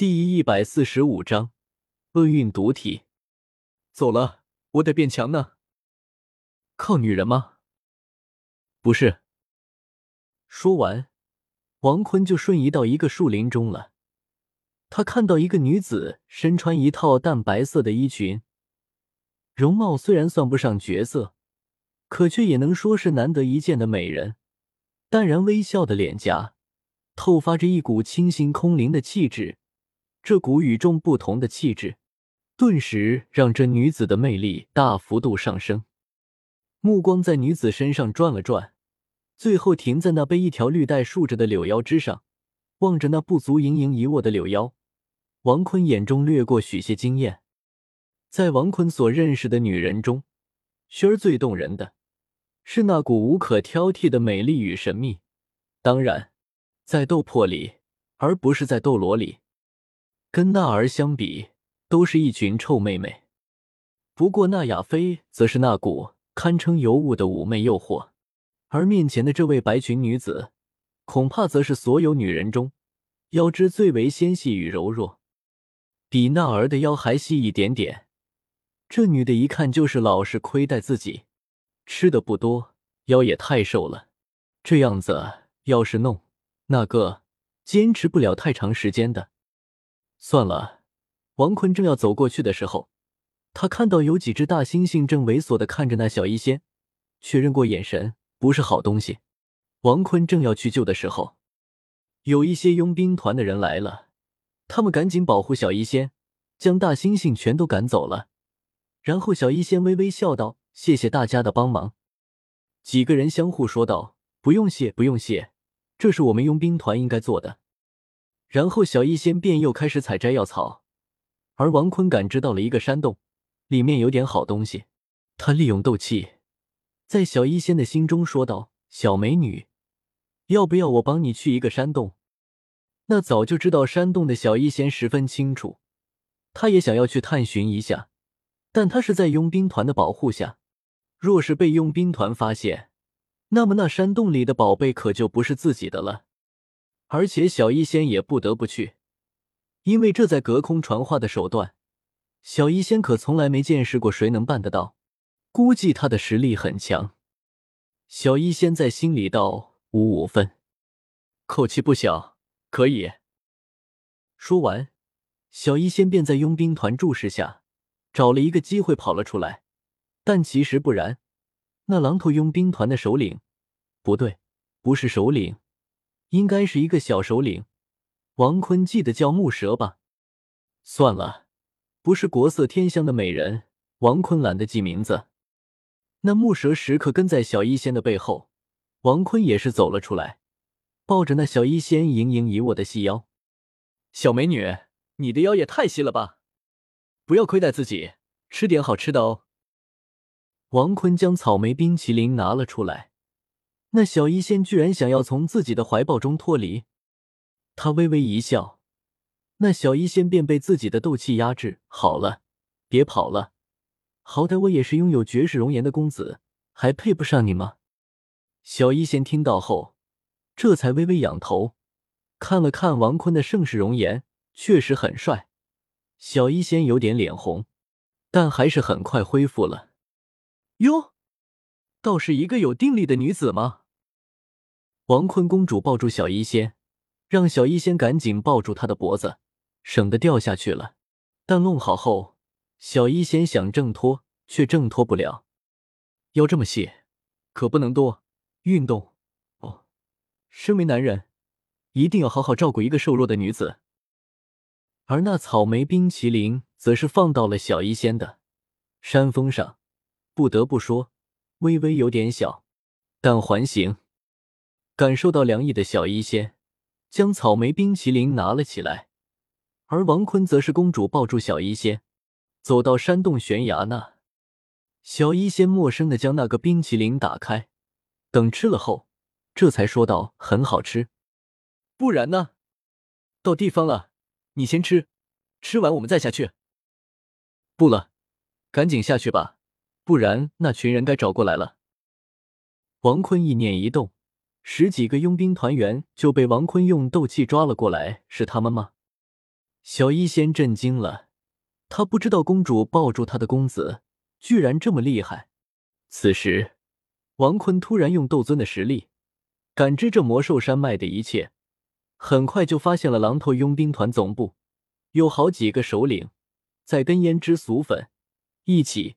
第一百四十五章厄运毒体。走了，我得变强呢。靠女人吗？不是。说完，王坤就瞬移到一个树林中了。他看到一个女子身穿一套淡白色的衣裙，容貌虽然算不上绝色，可却也能说是难得一见的美人。淡然微笑的脸颊，透发着一股清新空灵的气质。这股与众不同的气质，顿时让这女子的魅力大幅度上升。目光在女子身上转了转，最后停在那被一条绿带束着的柳腰之上，望着那不足盈盈一握的柳腰，王坤眼中掠过许些惊艳。在王坤所认识的女人中，萱儿最动人的是那股无可挑剔的美丽与神秘。当然，在斗破里，而不是在斗罗里。跟娜儿相比，都是一群臭妹妹。不过那亚菲则是那股堪称尤物的妩媚诱惑，而面前的这位白裙女子，恐怕则是所有女人中腰肢最为纤细与柔弱，比娜儿的腰还细一点点。这女的一看就是老是亏待自己，吃的不多，腰也太瘦了。这样子要是弄那个，坚持不了太长时间的。算了，王坤正要走过去的时候，他看到有几只大猩猩正猥琐的看着那小医仙，确认过眼神，不是好东西。王坤正要去救的时候，有一些佣兵团的人来了，他们赶紧保护小医仙，将大猩猩全都赶走了。然后小医仙微微笑道：“谢谢大家的帮忙。”几个人相互说道：“不用谢，不用谢，这是我们佣兵团应该做的。”然后小医仙便又开始采摘药草，而王坤感知到了一个山洞，里面有点好东西。他利用斗气，在小医仙的心中说道：“小美女，要不要我帮你去一个山洞？”那早就知道山洞的小医仙十分清楚，他也想要去探寻一下，但他是在佣兵团的保护下，若是被佣兵团发现，那么那山洞里的宝贝可就不是自己的了。而且小医仙也不得不去，因为这在隔空传话的手段，小医仙可从来没见识过，谁能办得到？估计他的实力很强。小医仙在心里道：“五五分，口气不小，可以。”说完，小医仙便在佣兵团注视下，找了一个机会跑了出来。但其实不然，那狼头佣兵团的首领，不对，不是首领。应该是一个小首领，王坤记得叫木蛇吧？算了，不是国色天香的美人，王坤懒得记名字。那木蛇时刻跟在小医仙的背后，王坤也是走了出来，抱着那小医仙盈盈一握的细腰。小美女，你的腰也太细了吧！不要亏待自己，吃点好吃的哦。王坤将草莓冰淇淋拿了出来。那小医仙居然想要从自己的怀抱中脱离，他微微一笑，那小医仙便被自己的斗气压制。好了，别跑了，好歹我也是拥有绝世容颜的公子，还配不上你吗？小医仙听到后，这才微微仰头，看了看王坤的盛世容颜，确实很帅。小医仙有点脸红，但还是很快恢复了。哟，倒是一个有定力的女子吗？王坤公主抱住小医仙，让小医仙赶紧抱住她的脖子，省得掉下去了。但弄好后，小医仙想挣脱，却挣脱不了。腰这么细，可不能多运动哦。身为男人，一定要好好照顾一个瘦弱的女子。而那草莓冰淇淋，则是放到了小医仙的山峰上。不得不说，微微有点小，但还行。感受到凉意的小医仙将草莓冰淇淋拿了起来，而王坤则是公主抱住小医仙，走到山洞悬崖那。小医仙陌生的将那个冰淇淋打开，等吃了后，这才说道：“很好吃。”不然呢？到地方了，你先吃，吃完我们再下去。不了，赶紧下去吧，不然那群人该找过来了。王坤意念一动。十几个佣兵团员就被王坤用斗气抓了过来，是他们吗？小医仙震惊了，他不知道公主抱住他的公子居然这么厉害。此时，王坤突然用斗尊的实力感知这魔兽山脉的一切，很快就发现了狼头佣兵团总部有好几个首领在跟胭脂俗粉一起。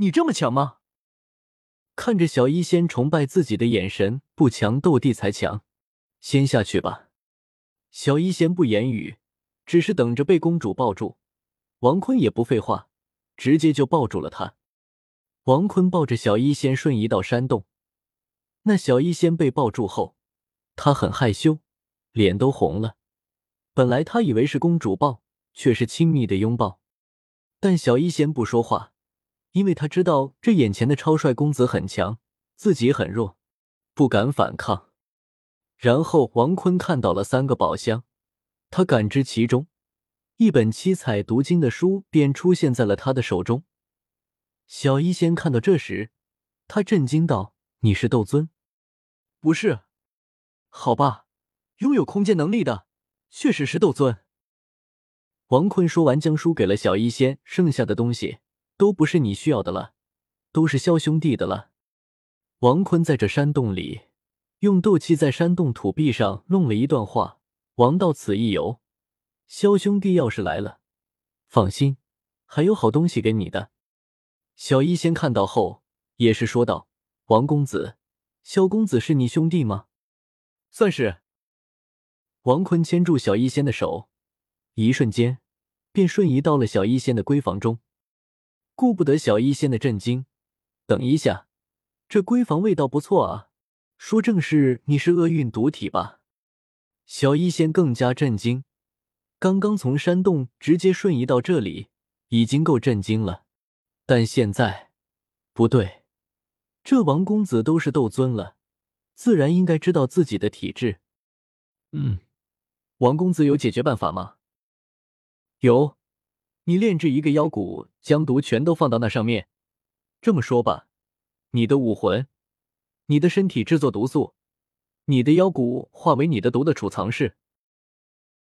你这么强吗？看着小医仙崇拜自己的眼神，不强斗地才强。先下去吧。小医仙不言语，只是等着被公主抱住。王坤也不废话，直接就抱住了她。王坤抱着小医仙瞬移到山洞。那小医仙被抱住后，他很害羞，脸都红了。本来他以为是公主抱，却是亲密的拥抱。但小医仙不说话。因为他知道这眼前的超帅公子很强，自己很弱，不敢反抗。然后王坤看到了三个宝箱，他感知其中一本七彩读经的书便出现在了他的手中。小医仙看到这时，他震惊道：“你是斗尊？不是？好吧，拥有空间能力的确实是斗尊。”王坤说完，将书给了小医仙，剩下的东西。都不是你需要的了，都是萧兄弟的了。王坤在这山洞里用斗气在山洞土壁上弄了一段话：“王到此一游，萧兄弟要是来了，放心，还有好东西给你的。”小医仙看到后也是说道：“王公子，萧公子是你兄弟吗？”“算是。”王坤牵住小医仙的手，一瞬间便瞬移到了小医仙的闺房中。顾不得小医仙的震惊，等一下，这闺房味道不错啊！说正是你是厄运毒体吧？小医仙更加震惊，刚刚从山洞直接瞬移到这里，已经够震惊了。但现在不对，这王公子都是斗尊了，自然应该知道自己的体质。嗯，王公子有解决办法吗？有。你炼制一个妖骨，将毒全都放到那上面。这么说吧，你的武魂，你的身体制作毒素，你的妖骨化为你的毒的储藏室。